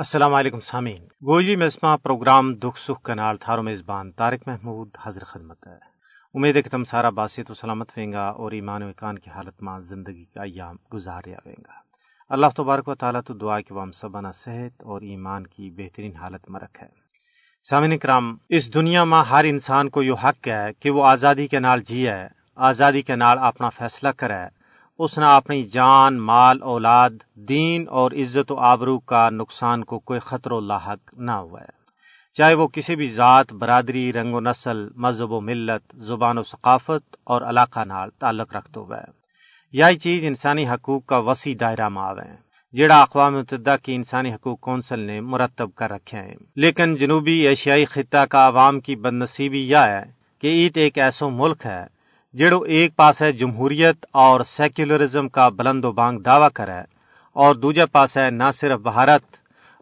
السلام علیکم سامعین۔ گوجی مزما پروگرام دکھ سکھ کنال تھارو میزبان طارق محمود حضر خدمت ہے۔ امید ہے کہ تم سارا باسط و سلامت ویں گا اور ایمان و اکان کی حالت میں زندگی کا ایام گزاریا ویں گا۔ اللہ تبارک و تعالیٰ تو دعا کہ وہ ہم سبانہ صحت اور ایمان کی بہترین حالت میں رکھے۔ سامعین کرام اس دنیا میں ہر انسان کو یہ حق ہے کہ وہ آزادی کے نال جیے، آزادی کے نال اپنا فیصلہ کرے۔ اس نے اپنی جان، مال، اولاد، دین اور عزت و آبرو کا نقصان کو کوئی خطر و لاحق نہ ہوا ہے۔ چاہے وہ کسی بھی ذات، برادری، رنگ و نسل، مذہب و ملت، زبان و ثقافت اور علاقہ نال تعلق رکھتے ہوئے یہی چیز انسانی حقوق کا وسیع دائرہ ماو ہے جڑا اقوام متحدہ کی انسانی حقوق کونسل نے مرتب کر رکھے ہیں۔ لیکن جنوبی ایشیائی خطہ کا عوام کی بد نصیبی یہ ہے کہ عید ایک ایسا ملک ہے جڑو ایک پاس ہے جمہوریت اور سیکولرزم کا بلند و بانگ دعویٰ کرے اور دوجا پاس ہے نہ صرف بھارت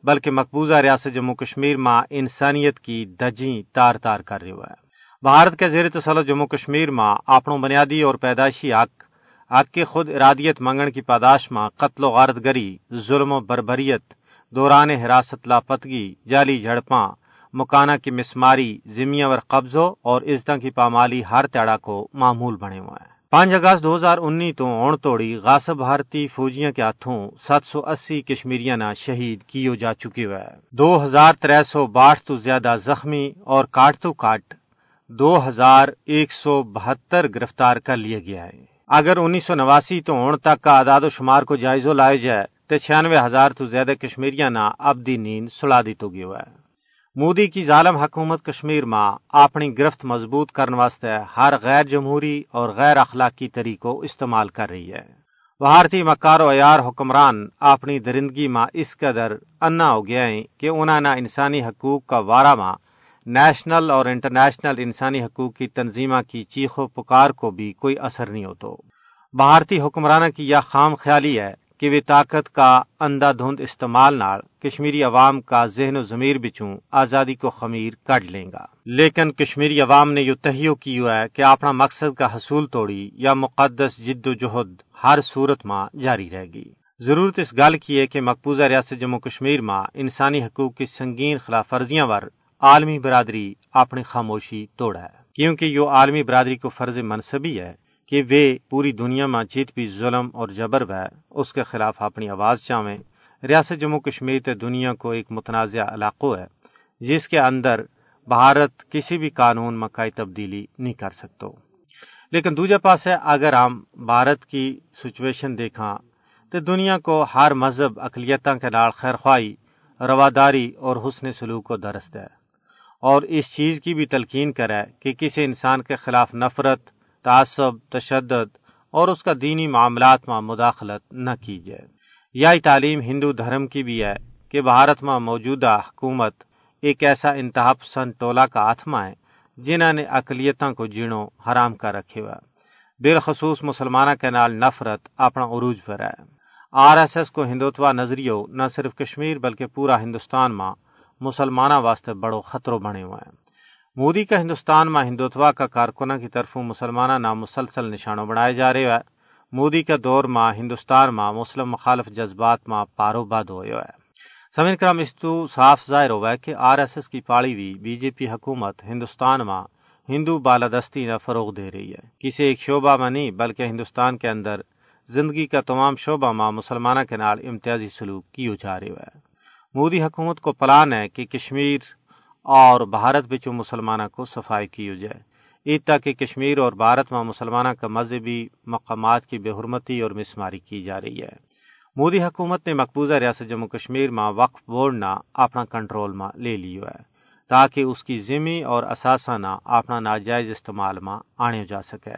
بلکہ مقبوضہ ریاست جموں کشمیر میں انسانیت کی دجیں تار تار کر رہی ہے بھارت کے زیر تسلط جموں کشمیر میں اپنوں بنیادی اور پیدائشی حق حق کے خود ارادیت منگن کی پاداش میں قتل و غارت گری ظلم و بربریت، دوران حراست لاپتگی، جعلی جھڑپاں مکانہ کی مسماری زمیاں ور قبضوں اور عزتوں کی پامالی ہر تیڑا کو معمول بنے ہوئے ہیں۔ پانچ اگست دو ہزار انی تو اون توڑی غاصب بھارتی فوجیاں کے ہاتھوں سات سو اسی کشمیریاں شہید کیو جا چکی ہوئے دو ہزار تر سو باٹھ تو زیادہ زخمی اور کاٹ تو کاٹ دو ہزار ایک سو بہتر گرفتار کر لیا گیا ہے۔ اگر انیس سو نواسی تو اون تک کا اعداد و شمار کو جائزوں لائے جائے تو چھیانوے ہزار تو زیادہ کشمیریاں نہ اب دی نیند سلا دی تو ہوا ہے۔ مودی کی ظالم حکومت کشمیر میں اپنی گرفت مضبوط کرنے واسطے ہر غیر جمہوری اور غیر اخلاقی طریقوں استعمال کر رہی ہے۔ بھارتی مکار و عیار حکمران اپنی درندگی میں اس قدر انا ہو گیا ہے کہ انہوں نے انسانی حقوق کا وارہ ماں نیشنل اور انٹرنیشنل انسانی حقوق کی تنظیمہ کی چیخ و پکار کو بھی کوئی اثر نہیں ہوتا۔ بھارتی حکمرانہ کی یہ خام خیالی ہے کہ وہ طاقت کا اندھا دھند استعمال نال کشمیری عوام کا ذہن و ضمیر بچوں آزادی کو خمیر کٹ لیں گا۔ لیکن کشمیری عوام نے یہ تہیو کی ہے کہ اپنا مقصد کا حصول توڑی یا مقدس جد و جہد ہر صورت ماں جاری رہے گی ضرورت اس گل کی ہے کہ مقبوضہ ریاست جموں کشمیر ماں انسانی حقوق کی سنگین خلاف ورزیاں ور عالمی برادری اپنی خاموشی توڑا ہے۔ کیونکہ یہ عالمی برادری کو فرض منصبی ہے کہ وہ پوری دنیا میں جیت بھی ظلم اور جبر ہے اس کے خلاف اپنی آواز چاہیں ریاست جموں کشمیر تے دنیا کو ایک متنازع علاقوں ہے، جس کے اندر بھارت کسی بھی قانون میں کوئی تبدیلی نہیں کر سکتا۔ لیکن دوجے پاس ہے اگر ہم بھارت کی سچویشن دیکھا تو دنیا کو ہر مذہب اقلیتوں کے نال خیر خواہی رواداری اور حسن سلوک کو درست ہے۔ اور اس چیز کی بھی تلقین کرے کہ کسی انسان کے خلاف نفرت تعصب، تشدد اور اس کا دینی معاملات میں مداخلت نہ کی جائے یہ تعلیم ہندو دھرم کی بھی ہے کہ بھارت میں موجودہ حکومت ایک ایسا انتہا پسند ٹولہ کا آتما ہے جنہوں نے اقلیتوں کو جینوں حرام کر رکھے ہوا بالخصوص مسلمانہ کے نال نفرت اپنا عروج پر ہے۔ آر ایس ایس کو ہندوتوا نظریوں نہ صرف کشمیر بلکہ پورا ہندوستان میں مسلمانہ واسطے بڑو خطروں بنے ہوئے ہیں۔ مودی کا ہندوستان میں ہندوتوا کا کارکنہ کی طرف مسلمانہ نام مسلسل نشانوں بڑھائے جا رہے ہیں۔ مودی کا دور ماں ہندوستان ماں مسلم مخالف جذبات ماں پاروباد ہوئے ہے سمین کرام اس تو صاف ظاہر ہوا ہے کہ آر ایس ایس کی پاڑی ہوئی بی جے پی حکومت ہندوستان ماں ہندو بالادستی نہ فروغ دے رہی ہے۔ کسی ایک شعبہ میں نہیں، بلکہ ہندوستان کے اندر زندگی کا تمام شعبہ ماں مسلمانہ کے نال امتیازی سلوک کی جا رہی ہے مودی حکومت کو پلان ہے کہ کشمیر اور بھارت بچوں مسلمانہ کو صفائی کی جائے۔ عید تک کشمیر اور بھارت میں مسلمانہ کا مذہبی مقامات کی بے حرمتی اور مسماری کی جا رہی ہے۔ مودی حکومت نے مقبوضہ ریاست جموں کشمیر میں وقف بورڈ نہ اپنا کنٹرول میں لے لیو ہے، تاکہ اس کی ذمہ اور اثاثہ نہ اپنا ناجائز استعمال میں آنے جا سکے۔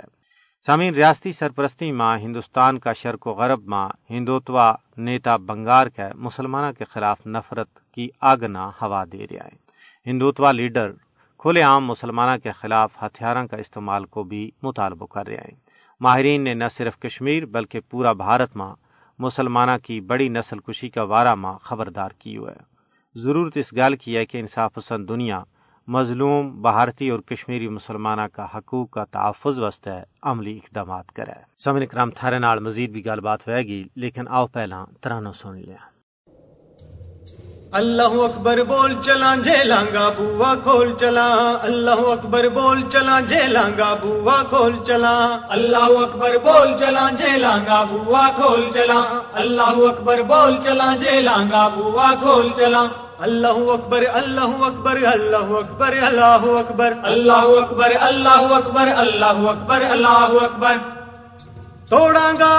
سامعین، ریاستی سرپرستی ماں ہندوستان کا شرک و غرب ماں ہندوتوا نیتا بنگار کے مسلمانہ کے خلاف نفرت کی آگنا ہوا دے رہا ہے۔ ہندوتوا لیڈر کھلے عام مسلمانہ کے خلاف ہتھیاروں کا استعمال کو بھی مطالبہ کر رہے ہیں۔ ماہرین نے نہ صرف کشمیر بلکہ پورا بھارت ماں مسلمانہ کی بڑی نسل کشی کا وارہ ماں خبردار کی ہے ضرورت اس گال کی ہے کہ انصاف پسند دنیا مظلوم، بھارتی اور کشمیری مسلمانہ کا حقوق کا تحفظ وسط عملی اقدامات کرے۔ سمن کرام تھارے نال مزید بھی گل بات ہوئے گی، لیکن آؤ پہلا ترانو سن لیا اللہ اکبر بول چلا جے لانگا بوا کھول چلا۔ اللہ اکبر بول چلا جے لانگا بوا کھول چلا۔ اللہ اکبر بول چلا جے لانگا بوا کھول چلا۔ اللہ اکبر بول چلا جے لانگا بوا کھول چلا۔ اللہ اکبر اللہ اکبر اللہ اکبر اللہ اکبر۔ اللہ اکبر اللہ اکبر اللہ اکبر اللہ اکبر۔ توڑا گا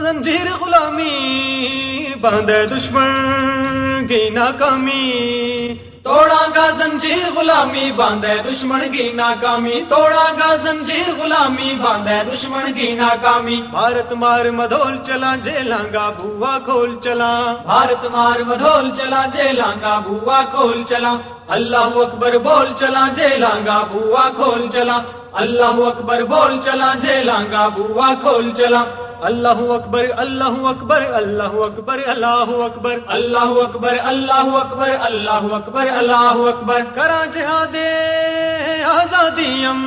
زنجیر غلامی۔ باندھے دشمن کی ناکامی توڑا گا زنجیر غلامی باندھے دشمن کی ناکامی توڑا گا زنجیر غلامی باندھے دشمن کی ناکامی۔ بھارت مار مدول چلا جیلانگا بوا کھول چلا۔ بھارت مار مدول چلا جیلانگا بوا کھول چلا۔ اللہ اکبر بول چلا جیلانگا بوا کھول چلا۔ اللہ اکبر بول چلا جیلانگا بوا کھول چلا۔ اللہ اکبر اللہ اکبر اللہ اکبر اللہ اکبر اللہ اکبر اللہ اکبر اللہ اکبر اللہ اکبر. کرا جہاد آزادیم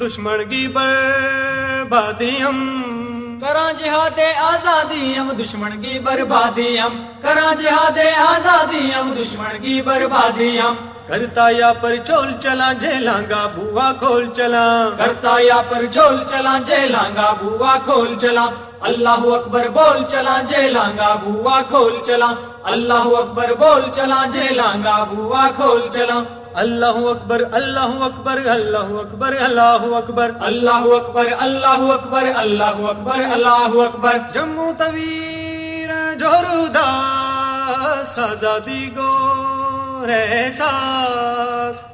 دشمن کی بربادیم کرا جہاد آزادی ہم، دشمن کی بربادی ہم. کرا جہاد آزادی ہم، دشمن کی بربادی ہم. کرتا یا پر چول چلا جیلانگا بوا کھول چلا کرتا یا پر چول چلا جیلانگا بوا کھول چلا اللہ اکبر بول چلا جیلانگا بوا کھول چلا اللہ اکبر بول چلا جیلانگا بوا کھول چلا اللہ اکبر اللہ اکبر اللہ اکبر اللہ اکبر اللہ اکبر اللہ اکبر اللہ اکبر اللہ اکبر جموں تویر جورو داس آزادی گو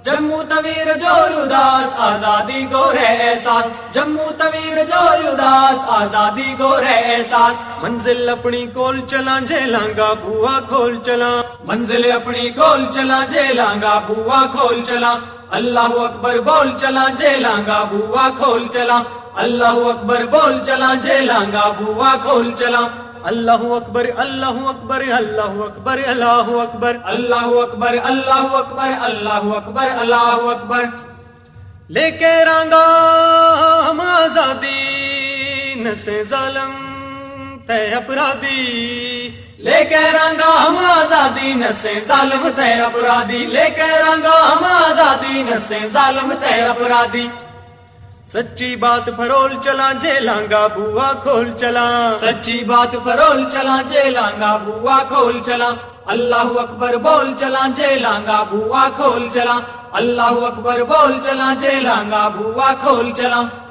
جموں تویر جور اداس، آزادی گو احساس جموں تویر جور اداس، آزادی گو احساس منزل اپنی کول چلا جیلانگا بوا کھول چلا منزل اپنی کول چلا جیلانگا بوا کھول چلا اللہ اکبر بول چلا جیلانگا بوا کھول چلا اللہ اکبر بول چلا جیلانگا بوا کھول چلا اللہ اکبر اللہ اکبر اللہ اکبر اللہ اکبر اللہ اکبر اللہ اکبر اللہ اکبر اللہ اکبر لے کے رانگا ہم آزادی نسے ظالم تے اپرادی لے کے رنگا ہم آزادی نسے ظالم تے اپرادی لے کے رنگا ہم آزادی نسے ظالم تے اپرادی سچی بات فرول چلا جیلانگا بوا کھول چلا۔ سچی بات فرول چلا جیلانگا بوا کھول چلا۔ اللہ اکبر بول چلا جیلانگا بوا کھول چلا۔ اللہ اکبر بول چلا جیلانگا بوا کھول چلا۔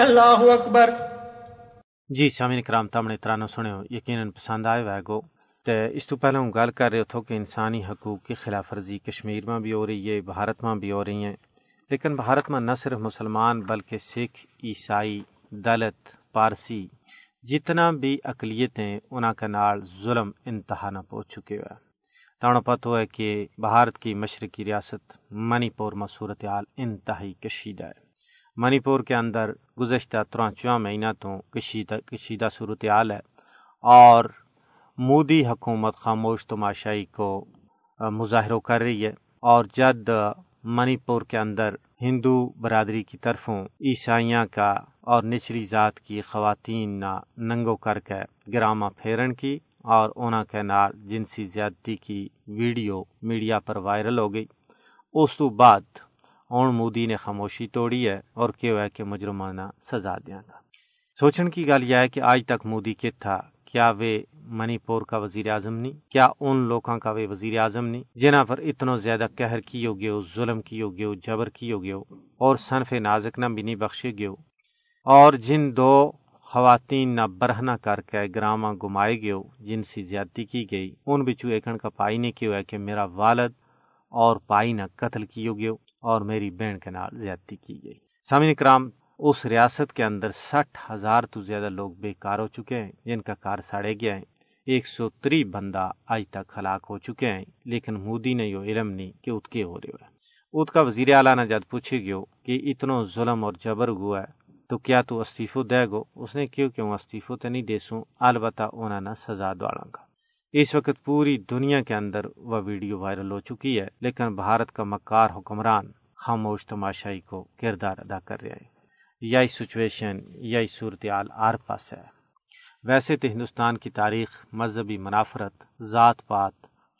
اللہ اکبر۔ جی سامعین کرام تمنے ترانو سنو یقیناً پسند آئے وے گو۔ تے اس تو پہلے ہوں گل کر رہے تھو کہ انسانی حقوق کی خلاف ورزی کشمیر میں بھی ہو رہی ہے، بھارت میں بھی ہو رہی ہیں۔ لیکن بھارت میں نہ صرف مسلمان بلکہ سکھ، عیسائی دلت پارسی، جتنا بھی اقلیتیں انہاں کے نال ظلم انتہا نہ پہنچ چکے ہوئے۔ تانا پتہ ہے کہ بھارت کی مشرقی ریاست منی پور میں صورتحال انتہائی کشیدہ ہے۔ منی پور کے اندر گزشتہ ترانچواں مہینہ تو کشیدہ کشیدہ صورتحال ہے۔ اور مودی حکومت خاموش تماشائی کو مظاہروں کر رہی ہے۔ اور جد منی پور کے اندر ہندو برادری کی طرفوں عیسائیاں کا اور نچلی ذات کی خواتین نہ ننگو کر کے گرامہ پھیرن کی اور اونا کے نار جنسی زیادتی کی ویڈیو میڈیا پر وائرل ہو گئی۔ اس تو بعد اون مودی نے خاموشی توڑی ہے اور کیوں ہے کہ مجرمانہ سزا دیا تھا سوچن کی گل یہ ہے کہ آج تک مودی کے تھا، کیا وہ منی پور کا وزیر اعظم نہیں؟ کیا ان لوگوں کا وہ وزیر اعظم نہیں؟ جنہ پر اتنا زیادہ قہر کی ہو گیا ظلم کی ہو گیا جبر کی ہو گیا اور صنف نازک نہ بھی نہیں بخشے گیا اور جن دو خواتین نہ برہنا کر کے گرامہ گمائے گئے جن سی زیادتی کی گئی ان بچو ایکن کا پائی نے کیوں ہے کہ میرا والد اور پائی نہ قتل کی ہو گیا اور میری بہن کے نال زیادتی کی گئی۔ سامعین کرام، اس ریاست کے اندر سٹھ ہزار تو زیادہ لوگ بیکار ہو چکے ہیں۔ جن کا کار ساڑے گیا ہے ایک سو تری بندہ آج تک ہلاک ہو چکے ہیں۔ لیکن مودی نے یہ علم نہیں کہ ات کے ہو رہے ات کا وزیر اعلیٰ نے جد پوچھے گیو کہ اتنو ظلم اور جبر ہوا ہے تو کیا تو استعفو دے گو؟ اس نے کیوں کہ وہ استعفو تو نہیں دے سوں، البتہ انہوں نے سزا دوڑا گا۔ اس وقت پوری دنیا کے اندر وہ ویڈیو وائرل ہو چکی ہے، لیکن بھارت کا مکار حکمران خاموش تماشائی کو کردار ادا کر رہے ہیں۔ یہی سچویشن یہی صورتحال آر پاس ہے۔ ویسے تو ہندوستان کی تاریخ، مذہبی منافرت، ذات پات،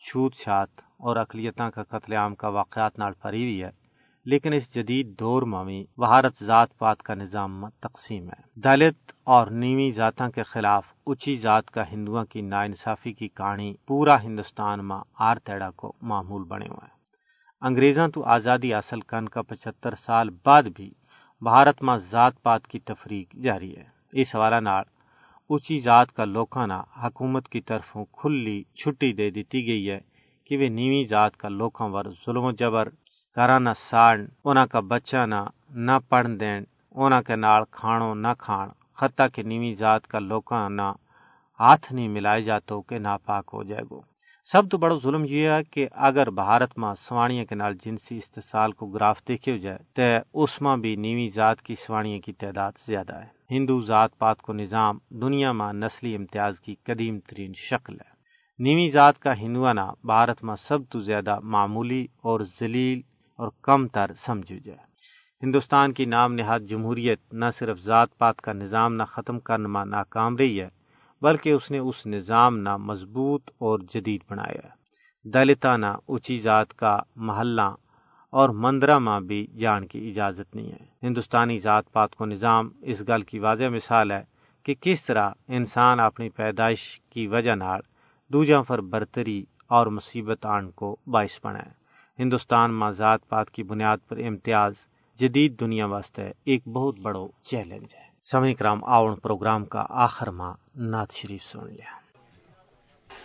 چھوت چھات اور اقلیتوں کا قتل عام کا واقعات نال پری ہوئی ہے۔ لیکن اس جدید دور میں بھارت ذات پات کا نظام تقسیم ہے۔ دلت اور نیوی ذاتوں کے خلاف اچھی ذات کا ہندوؤں کی ناانصافی کی کہانی پورا ہندوستان میں آر تیڑا کو معمول بنے ہوئے ہیں۔ انگریزاں تو آزادی حاصل کرنے کا پچہتر سال بعد بھی بھارت میں ذات پات کی تفریق جاری ہے۔ اس حوالہ نال اچھی ذات کا لوکاں حکومت کی طرفوں کھلی چھٹی دے دیتی گئی ہے کہ وہ نیوی ذات کا لوکاں ور ظلم و جبر کرا نہ ساڑن انہاں کا بچہ نہ نہ پڑھ دین انہاں کے نال کھانو نہ کھان خطہ کے نیوی ذات کا لوکاں نہ ہاتھ نہیں ملائے جاتو کہ ناپاک ہو جائے گو سب تو بڑا ظلم یہ ہے کہ اگر بھارت میں سوانیاں کے نال جنسی استحصال کو گراف دیکھے جائے تو اس میں بھی نیوی ذات کی سوانیاں کی تعداد زیادہ ہے ہندو ذات پات کو نظام دنیا میں نسلی امتیاز کی قدیم ترین شکل ہے نیوی ذات کا ہندوانہ بھارت میں سب تو زیادہ معمولی اور ذلیل اور کم تر سمجھی جائے۔ ہندوستان کی نام نہاد جمہوریت نہ صرف ذات پات کا نظام نہ ختم کرنے میں ناکام رہی ہے، بلکہ اس نے اس نظام نہ مضبوط اور جدید بنایا ہے۔ دلتا نہ اونچی ذات کا محلہ اور مندرہ ماں بھی جان کی اجازت نہیں ہے۔ ہندوستانی ذات پات کو نظام اس گل کی واضح مثال ہے کہ کس طرح انسان اپنی پیدائش کی وجہ نال دوجا پر برتری اور مصیبت آن کو باعث بنا ہے۔ ہندوستان میں ذات پات کی بنیاد پر امتیاز جدید دنیا واسطے ایک بہت بڑو چیلنج ہے۔ سمے کرام آون پروگرام کا آخر ماں نعت شریف سن لیا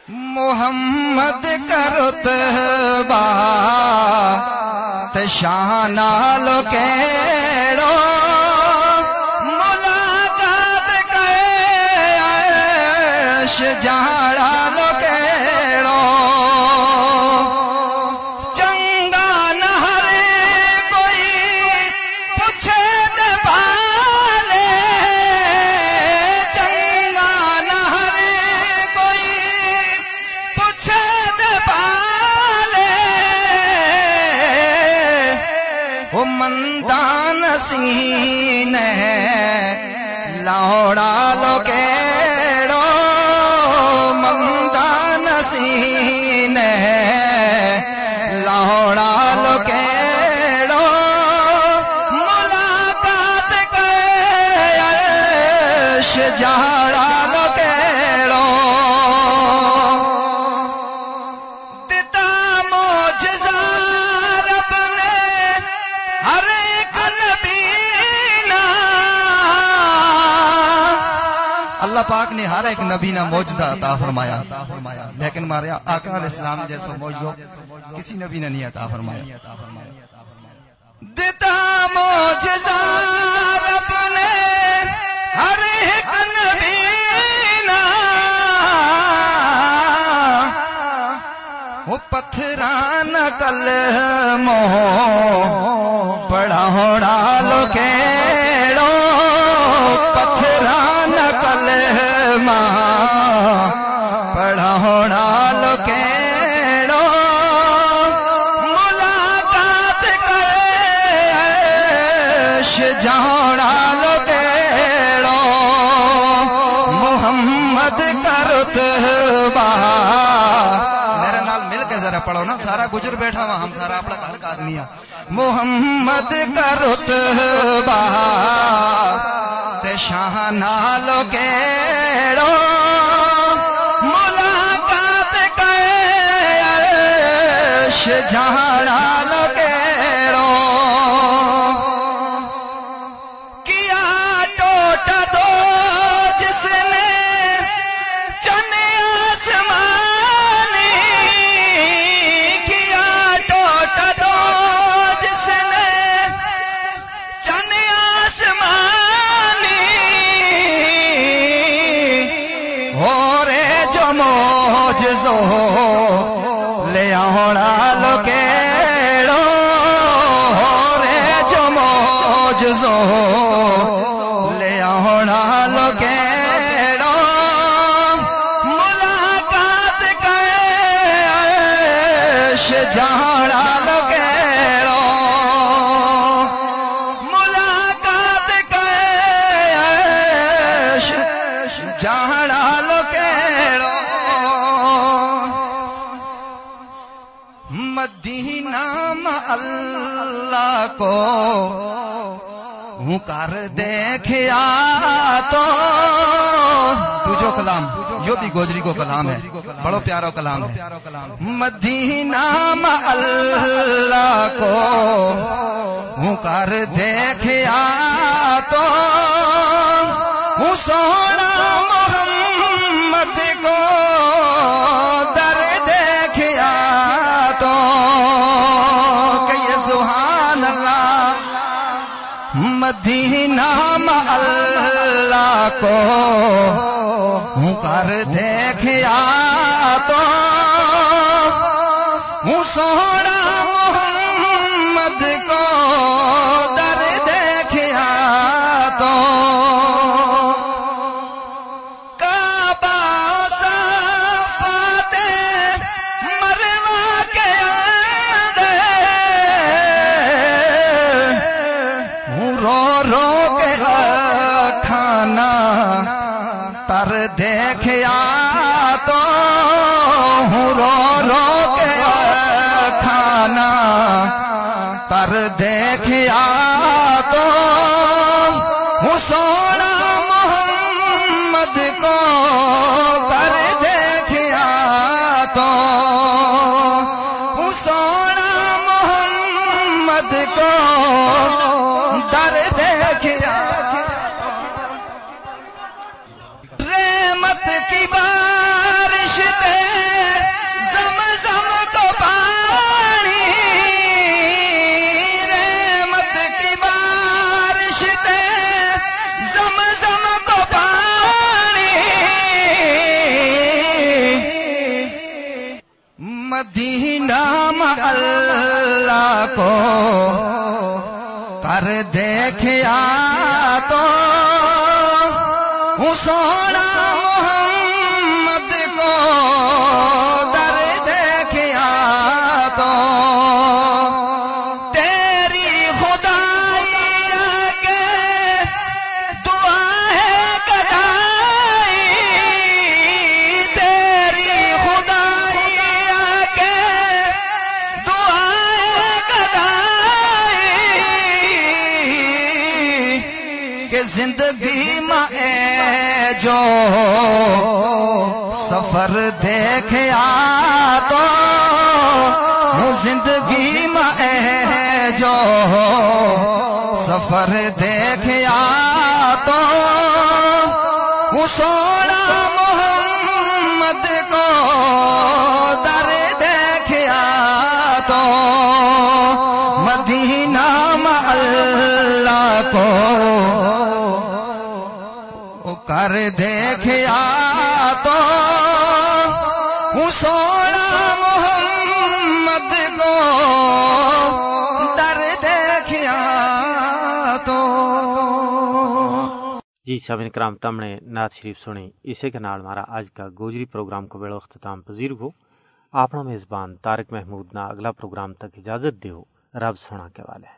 محمد کرت با تشانہ لو کیڑو۔ ملاقات کرے عرش جہاڑا لو۔ عرش جہاڑا لو دتا موجزہ رب نے ہر ایک نبی اللہ پاک نے ہر ایک نبی نہ موجودہ عطا فرمایا۔ لیکن مارے آقا علیہ السلام جیسا موجودہ کسی نبی نے نہیں عطا فرمایا۔ دتا موجزہ پتھران محمد کا رتبہ تے شاہ نالو کیڑو ملاقات کے عرش جہاڑا زہر مدینہ میں اللہ کو ہوں کر دیکھیا تو۔ جو کلام جو بھی گوجری کو کلام ہے۔ بڑو پیارا کلام ہے۔ مدینہ میں اللہ کو ہوں کر دیکھیا تو۔ ہوں سونا مدینہ اللہ کو کر دیکھیا تو سفر دیکھیا تو زندگی میں جو سفر دیکھ دیکھیا تو ہوں سونا محمد کو در دیکھیا تو جی سامعین کرام، تم نے نعت شریف سنی۔ اسی کے نال ہمارا آج کا گوجری پروگرام کو بیڑو اختتام پذیر ہو۔ اپنا میزبان طارق محمود نا اگلا پروگرام تک اجازت دیو۔ رب سونا کے والے